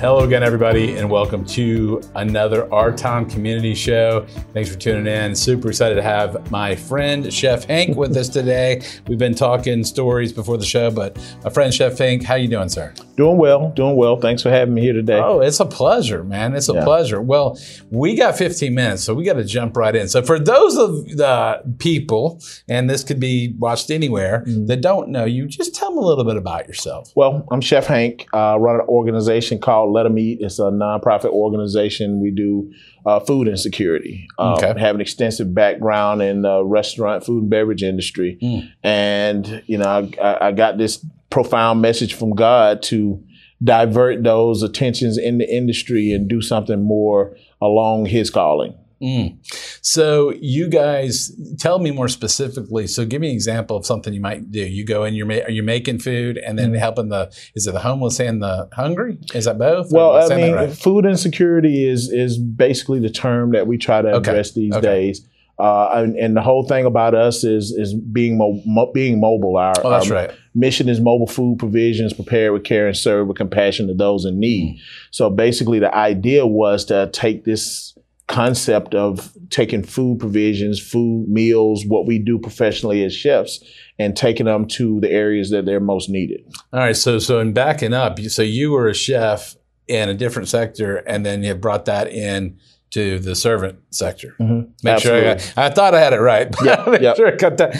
Hello again, everybody, and welcome to another Our Town Community Show. Thanks for tuning in. Super excited to have my friend Chef Hank with us today. We've been talking stories before the show, but my friend Chef Hank, how you doing, sir? Doing well, doing well. Thanks for having me here today. Oh, it's a pleasure, man. It's a Yeah. pleasure. Well, we got 15 minutes, so we got to jump right in. So, for those of the people, and this could be watched anywhere, Mm-hmm. that don't know you, just tell them a little bit about yourself. Well, I'm Chef Hank. Uh, run an organization called Let 'Em Eat. It's a nonprofit organization. We do uh, food insecurity. Um, Okay. Have an extensive background in the restaurant, food and beverage industry, Mm. and you know, I I got this profound message from God to divert those attentions in the industry and do something more along His calling. Mm. So you guys tell me more specifically. So give me an example of something you might do. You go and you're ma- are you making food and then helping the is it the homeless and the hungry? Is that both? Well, I mean, right? food insecurity is is basically the term that we try to Okay. address these Okay. days. Uh, and, and the whole thing about us is is being mo- mo- being mobile. Our, oh, that's our right. mission is mobile food provisions, prepared with care and serve with compassion to those in need. Mm. So basically, the idea was to take this concept of taking food provisions, food meals, what we do professionally as chefs, and taking them to the areas that they're most needed. All right. So so in backing up, so you were a chef in a different sector, and then you brought that in to the servant sector. Mhm. Make sure I, got, I thought I had it right. but Yeah, make yeah. sure I got that.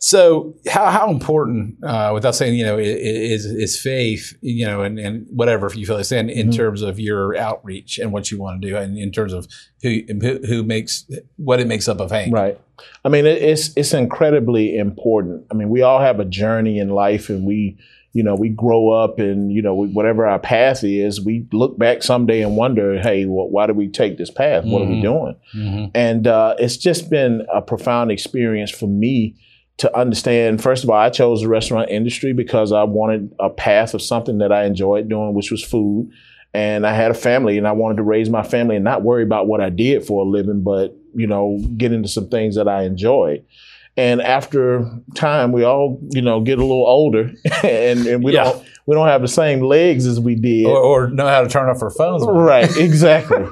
So how, how important, uh, without saying, you know, is, is faith, you know, and, and whatever you feel like saying in Mhm. terms of your outreach and what you want to do and in terms of who, who, who makes, what it makes up of Hank. Right. I mean, it's it's incredibly important. I mean, we all have a journey in life, and we, you know, we grow up, and you know, we, whatever our path is, we look back someday and wonder, hey, well, why did we take this path? What are we Mhm. doing? Mhm. And uh, it's just been a profound experience for me to understand. First of all, I chose the restaurant industry because I wanted a path of something that I enjoyed doing, which was food. And I had a family, and I wanted to raise my family and not worry about what I did for a living, but you know, get into some things that I enjoyed. And after time, we all, you know, get a little older, and, and we Yeah. don't we don't have the same legs as we did. Or, or know how to turn off our phones. Right, exactly.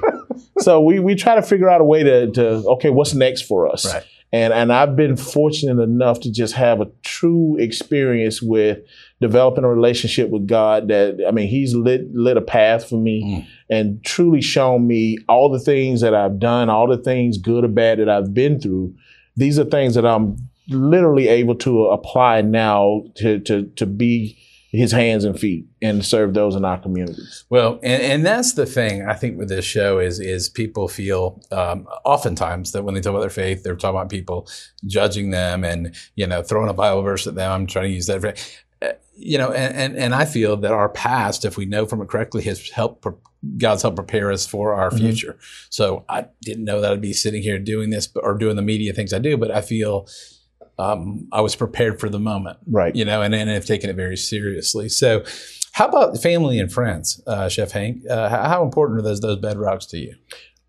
so we we try to figure out a way to to okay, what's next for us? Right. And and I've been fortunate enough to just have a true experience with developing a relationship with God that I mean he's lit lit a path for me Mm. and truly shown me all the things that I've done, all the things good or bad that I've been through. These are things that I'm literally able to apply now to to to be his hands and feet and serve those in our communities. Well, and, and that's the thing I think with this show is is people feel um, oftentimes that when they talk about their faith, they're talking about people judging them and you know throwing a Bible verse at them. I'm trying to use that. For, uh, you know, and, and and I feel that our past, if we know from it correctly, has helped pre- God's helped prepare us for our Mhm. future. So I didn't know that I'd be sitting here doing this or doing the media things I do, but I feel um, I was prepared for the moment Right. you know, and, and have taken it very seriously. So, how about family and friends, uh, Chef Hank? Uh, how, important are those those bedrocks to you?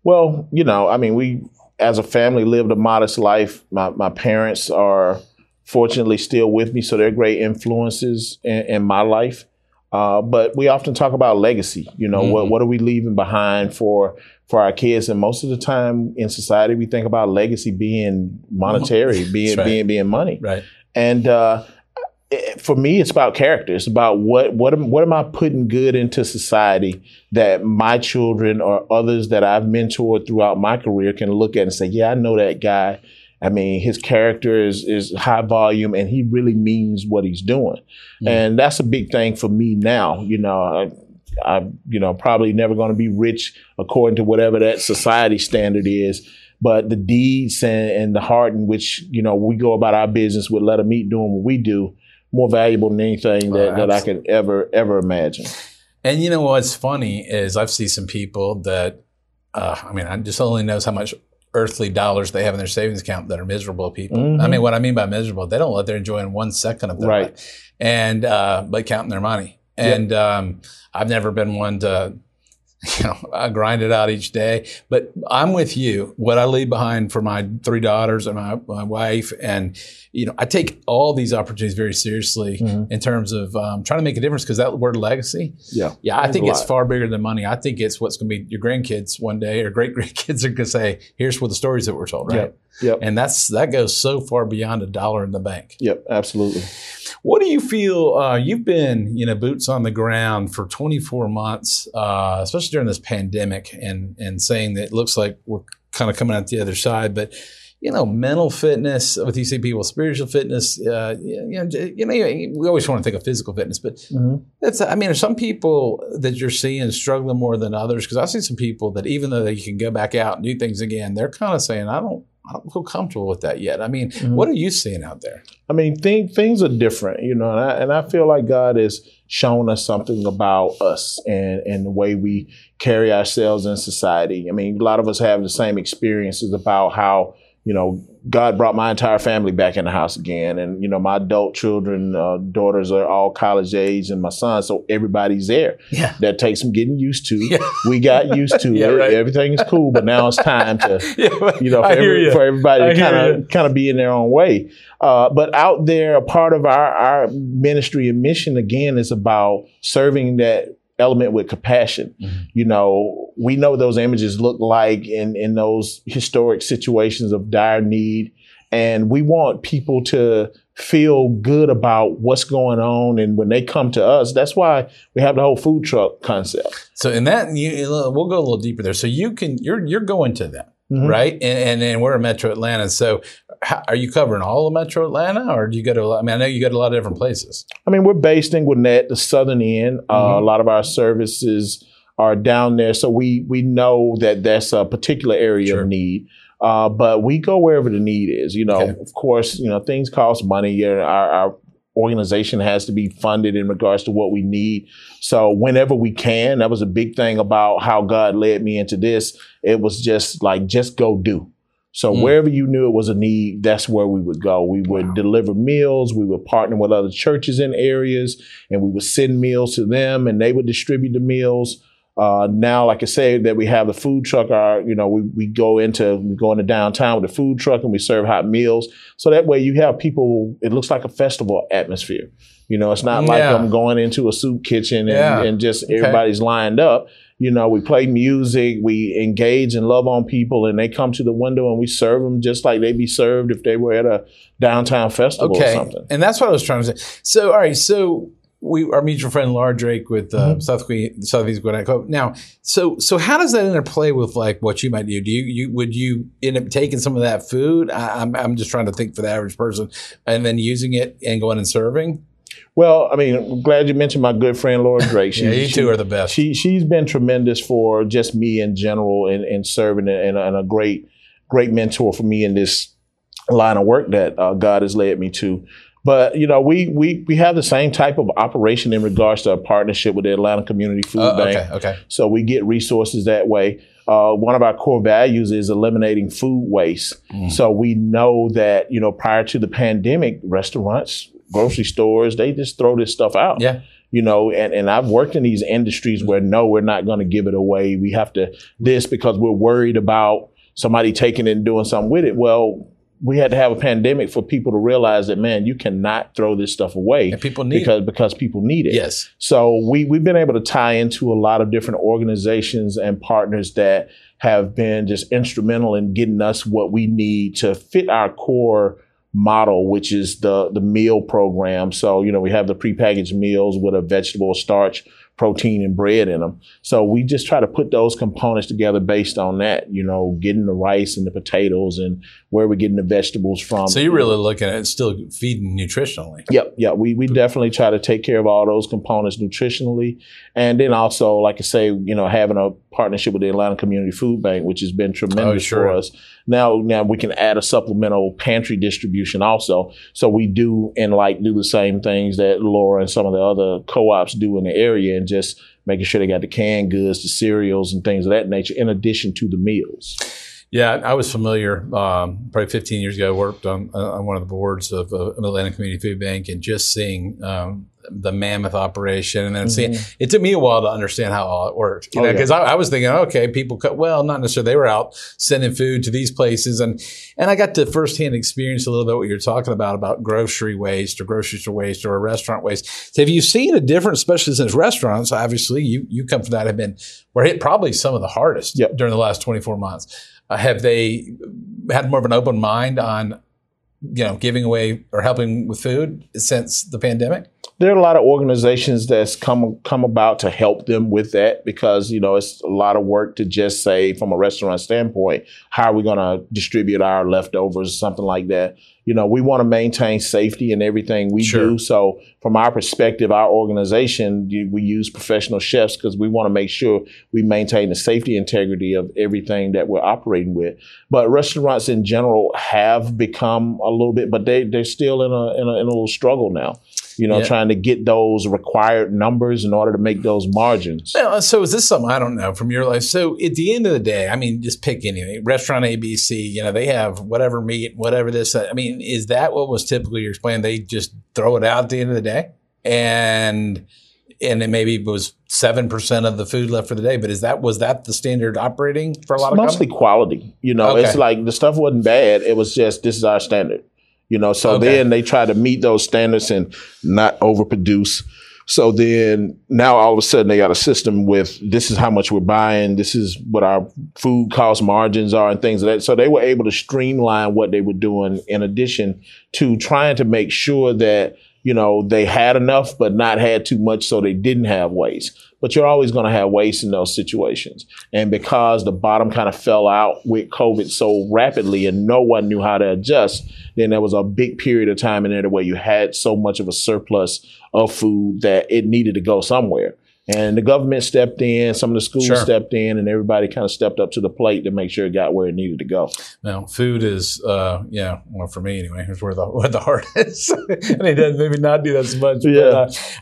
Well, you know, I mean, we as a family lived a modest life. My my parents are fortunately still with me, so they're great influences in, in my life. Uh, but we often talk about legacy. You know, what Mhm. what are we leaving behind for for our kids? And most of the time in society, we think about legacy being monetary, being right. being being money. Right. And uh, it- for me, it's about character. It's about what what am, what am I putting good into society that my children or others that I've mentored throughout my career can look at and say, "Yeah, I know that guy. I mean, his character is is high volume, and he really means what he's doing." Mm. And that's a big thing for me now. You know, I, I you know probably never going to be rich according to whatever that society standard is. But the deeds and, and the heart in which you know we go about our business with Let 'em Eat doing what we do, more valuable than anything that, Oh, that I could ever ever imagine. And you know what's funny is I've seen some people that, uh, I mean, I just only knows how much earthly dollars they have in their savings account that are miserable people. Mhm. I mean, what I mean by miserable, they don't let they're enjoying one second of their Right. life, and uh, but counting their money. And um, I've never been one to, you know, I grind it out each day. But I'm with you. What I leave behind for my three daughters and my, my wife, and you know, I take all these opportunities very seriously Mhm. in terms of um, trying to make a difference. Because that word legacy, Yeah. yeah, I think it's far bigger than money. I think it's what's going to be your grandkids one day or great grandkids are going to say, "Here's what the stories that were told." Right. Yep. Yep. And that's that goes so far beyond a dollar in the bank. Yep. Absolutely. What do you feel? Uh, you've been, you know, boots on the ground for 24 months, uh, especially during this pandemic, and and saying that it looks like we're kind of coming out the other side. But you know, mental fitness with you see people, spiritual fitness. Uh, you know, you know, we always want to think of physical fitness, but Mhm. that's. I mean, some people that you're seeing struggling more than others. Because I see some people that even though they can go back out and do things again, they're kind of saying, "I don't, I don't feel comfortable with that yet." I mean, Mhm. what are you seeing out there? I mean, thing, things are different, you know, and I, and I feel like God has shown us something about us and, and the way we carry ourselves in society. I mean, a lot of us have the same experiences about how, you know, God brought my entire family back in the house again. And, you know, my adult children, uh, daughters are all college age and my son. So everybody's there. Yeah. That takes some getting used to. Yeah. We got used to Yeah, it. right. Everything is cool, but now it's time to yeah, you know, for, every, you. for everybody to kind of kind of be in their own way. Uh, but out there, a part of our our ministry and mission again is about serving that element with compassion. Mhm. You know, we know what those images look like in in those historic situations of dire need, and we want people to feel good about what's going on and when they come to us that's why we have the whole food truck concept So in that, you, we'll go a little deeper there. So you can you're you're going to them, Mhm. right? And, and and we're in Metro Atlanta. So how, are you covering all of Metro Atlanta, or do you go to? I mean, I know you go to a lot of different places. I mean, we're based in Gwinnett, the southern end. Uh, Mhm. a lot of our services are down there, so we we know that that's a particular area Sure. of need. Uh, but we go wherever the need is. You know, Okay. of course, you know things cost money. Yeah, our, our organization has to be funded in regards to what we need. So whenever we can, that was a big thing about how God led me into this. It was just like just go do. So Mm. wherever you knew it was a need, that's where we would go. We would Wow. deliver meals. We would partner with other churches in areas, and we would send meals to them, and they would distribute the meals. Uh, now, like I said, that we have the food truck. Our, you know, we, we go into we go into downtown with the food truck, and we serve hot meals. So that way, you have people. It looks like a festival atmosphere. You know, it's not like Yeah. I'm going into a soup kitchen and, Yeah. and just Okay. everybody's lined up. You know, we play music, we engage and love on people, and they come to the window and we serve them just like they'd be served if they were at a downtown festival or something. and that's what I was trying to say. So, all right, so we our mutual friend Laura Drake with uh, Mhm. South Que- Southeast Gwinnett. Co- Now, so so how does that interplay with like what you might do? Do you you would you end up taking some of that food? I, I'm I'm just trying to think for the average person, and then using it and going and serving. Well, I mean, I'm glad you mentioned my good friend Laura Drake. She, yeah, you she- two are the best. She she's been tremendous for just me in general and, and serving and, and a great great mentor for me in this line of work that uh, God has led me to. But you know, we we we have the same type of operation in regards to a partnership with the Atlanta Community Food Uh, Bank. okay, okay. So we get resources that way. Uh, one of our core values is eliminating food waste. Mm. So we know that you know prior to the pandemic, restaurants, grocery stores, they just throw this stuff out Yeah, you know and, and i've worked in these industries where no we're not going to give it away we have to this because we're worried about somebody taking it and doing something with it well we had to have a pandemic for people to realize that man you cannot throw this stuff away and people need because because people need it. it Yes. so we we've been able to tie into a lot of different organizations and partners that have been just instrumental in getting us what we need to fit our core model, which is the the meal program. So you know we have the prepackaged meals with a vegetable, starch, protein, and bread in them. So we just try to put those components together based on that. You know, getting the rice and the potatoes and where we're getting the vegetables from. So you're really looking at still feeding nutritionally. Yep, yeah, we we definitely try to take care of all those components nutritionally, and then also, like I say, you know, having a partnership with the Atlanta Community Food Bank, which has been tremendous oh, sure. for us. Now, now we can add a supplemental pantry distribution also. So we do and like do the same things that Laura and some of the other co-ops do in the area, and just making sure they got the canned goods, the cereals, and things of that nature, in addition to the meals. Yeah, I was familiar um, probably 15 years ago. I worked on, uh, on one of the boards of uh, Atlanta Community Food Bank, and just seeing um, the mammoth operation, and then mm-hmm. seeing it took me a while to understand how all it worked. You oh, know, because yeah. I, I, was thinking, okay, people cut. Well, not necessarily. They were out sending food to these places, and and I got to firsthand experience a little bit what you're talking about about grocery waste or grocery store waste or restaurant waste. So have you seen a difference, especially since restaurants? Obviously, you you come from that have been were hit probably some of the hardest yep. during the last 24 months. Uh, have they had more of an open mind on, you know, giving away or helping with food since the pandemic? There are a lot of organizations that's come come about to help them with that because you know it's a lot of work to just say from a restaurant standpoint, how are we going to distribute our leftovers, something like that you know, we want to maintain safety in everything we sure. do. So, from our perspective, our organization, we use professional chefs because we want to make sure we maintain the safety integrity of everything that we're operating with. But restaurants in general have become a little bit, but they they're still in a in a, in a little struggle now you know, yeah. trying to get those required numbers in order to make those margins. So is this something I don't know from your life? So at the end of the day, I mean, just pick anything. Restaurant ABC, you know, they have whatever meat, whatever this. I mean, is that what was typically your plan? They just throw it out at the end of the day, and and it maybe was seven percent of the food left for the day. But is that was that the standard operating for a lot it's of mostly companies? quality? You know, okay. it's like the stuff wasn't bad. It was just this is our standard. You know, so okay. then they try to meet those standards and not overproduce. So then now all of a sudden they got a system with this is how much we're buying, this is what our food cost margins are and things like that. So they were able to streamline what they were doing in addition to trying to make sure that you know, they had enough, but not had too much, so they didn't have waste. But you're always going to have waste in those situations. And because the bottom kind of fell out with COVID so rapidly and no one knew how to adjust, then there was a big period of time in there where you had so much of a surplus of food that it needed to go somewhere. And the government stepped in, some of the schools sure. stepped in, and everybody kind of stepped up to the plate to make sure it got where it needed to go. Now, food is, uh, yeah, well, for me anyway, here's where the where the heart is. and it does maybe not do that as much. Yeah. But,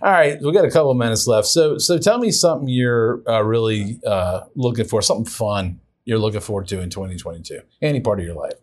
uh, all right, we got a couple of minutes left. So, so tell me something you're uh, really uh, looking for, something fun you're looking forward to in 2022? Any part of your life?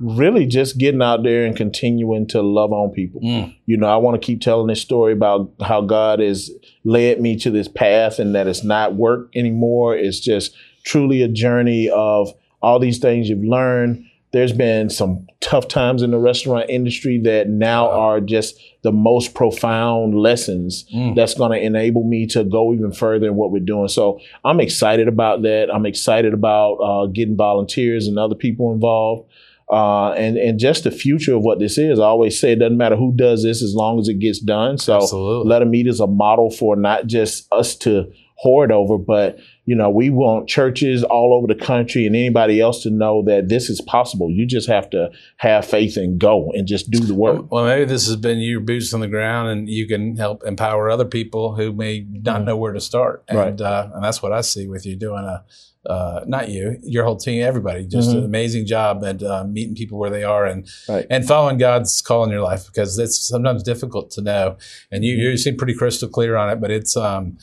Really, just getting out there and continuing to love on people. Mm. You know, I want to keep telling this story about how God has led me to this path and that it's not work anymore. It's just truly a journey of all these things you've learned there's been some tough times in the restaurant industry that now are just the most profound lessons mm. that's going to enable me to go even further in what we're doing. So I'm excited about that. I'm excited about uh, getting volunteers and other people involved. Uh, and and just the future of what this is. I always say it doesn't matter who does this as long as it gets done. So Absolutely. Let Them Eat is a model for not just us to hoard over, but you know, we want churches all over the country and anybody else to know that this is possible. You just have to have faith and go and just do the work. Well, maybe this has been your boots on the ground and you can help empower other people who may not mm-hmm. know where to start. And, right. uh, and that's what I see with you doing a, uh, not you, your whole team, everybody, just mm-hmm. an amazing job at uh, meeting people where they are and right. and following God's call in your life because it's sometimes difficult to know. And you, you seem pretty crystal clear on it, but it's um,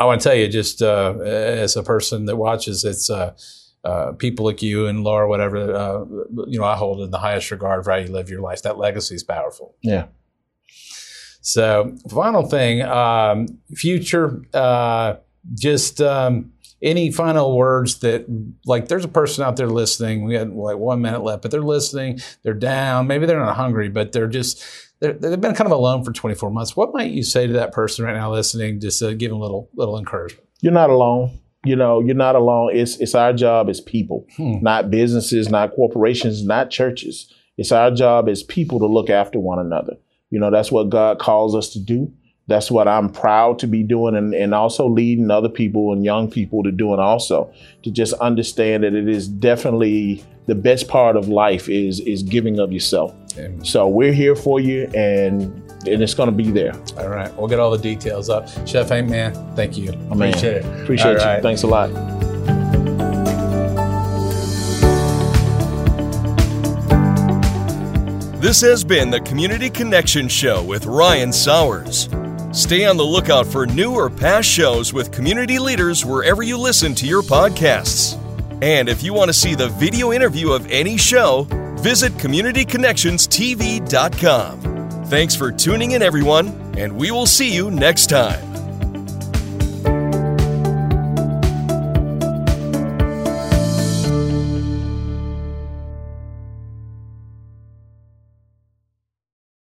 I want to tell you, just uh, as a person that watches, it's uh, uh, people like you and Laura, whatever, uh, you know, I hold in the highest regard for how you live your life. That legacy is powerful. Yeah. So, final thing, um, future, uh, just um, any final words that, like, there's a person out there listening. We had like one minute left, but they're listening. They're down. Maybe they're not hungry, but they're just they've been kind of alone for 24 months. What might you say to that person right now listening, just to give them a little little encouragement? You're not alone. You know, you're not alone. It's it's our job as people, hmm. not businesses, not corporations, not churches. It's our job as people to look after one another. You know, that's what God calls us to do. That's what I'm proud to be doing and, and also leading other people and young people to doing also. To just understand that it is definitely the best part of life is is giving of yourself. Amen. So we're here for you and and it's going to be there. All right. We'll get all the details up. Chef Hank, man, thank you. Appreciate it. Appreciate all you. Right. Thanks a lot. This has been the Community Connection Show with Ryan Sowers. Stay on the lookout for new or past shows with community leaders wherever you listen to your podcasts. And if you want to see the video interview of any show, visit CommunityConnectionsTV.com. Thanks for tuning in, everyone, and we will see you next time.